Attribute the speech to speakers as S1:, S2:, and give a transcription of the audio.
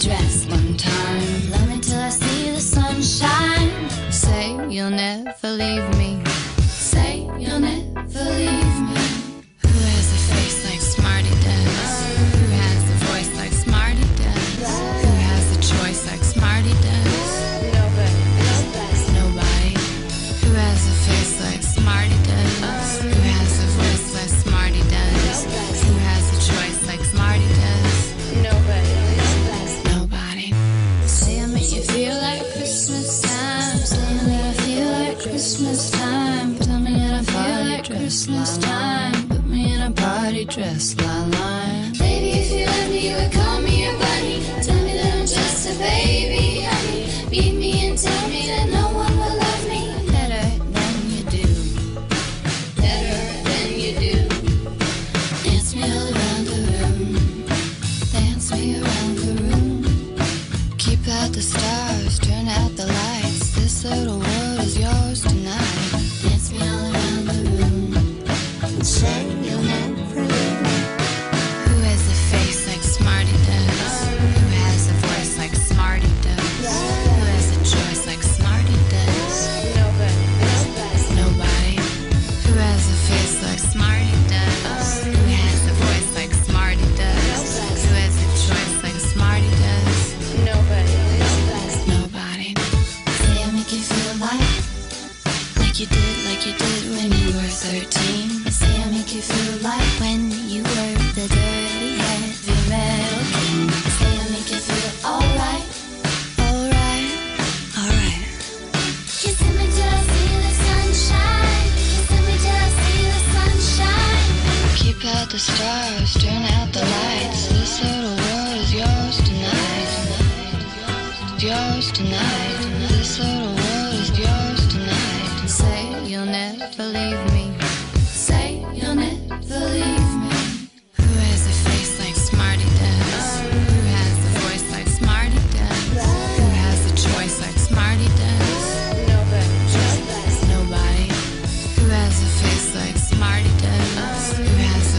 S1: dress one time. Love me till I see the sunshine. Say you'll never leave me. Christmas time. Tell me that I feel like Christmas time. Put me in a party dress, la la. Baby, if you let me, you would call me your bunny. Tell me that I'm just a baby, honey. Beat me and tell me that no one will love me better than you do. Better than you do. Dance me all around the room. Dance me around the room. Keep out the stars, turn out the lights. This little you did, like you did when you were 13. Say I make you feel like when you were the dirty heavy metal king. Say I make you feel alright, alright, alright. Kissing me I see the sunshine. Kissing me I see the sunshine. Keep out the stars, turn out the lights. This little world is yours tonight. Yours tonight. This little never leave me. Say you'll never leave me. Who has a face like Smarty does? Who has a voice like Smarty does? Who has a choice like Smarty does? Nobody. Nobody. Who has a face like Smarty does? Who has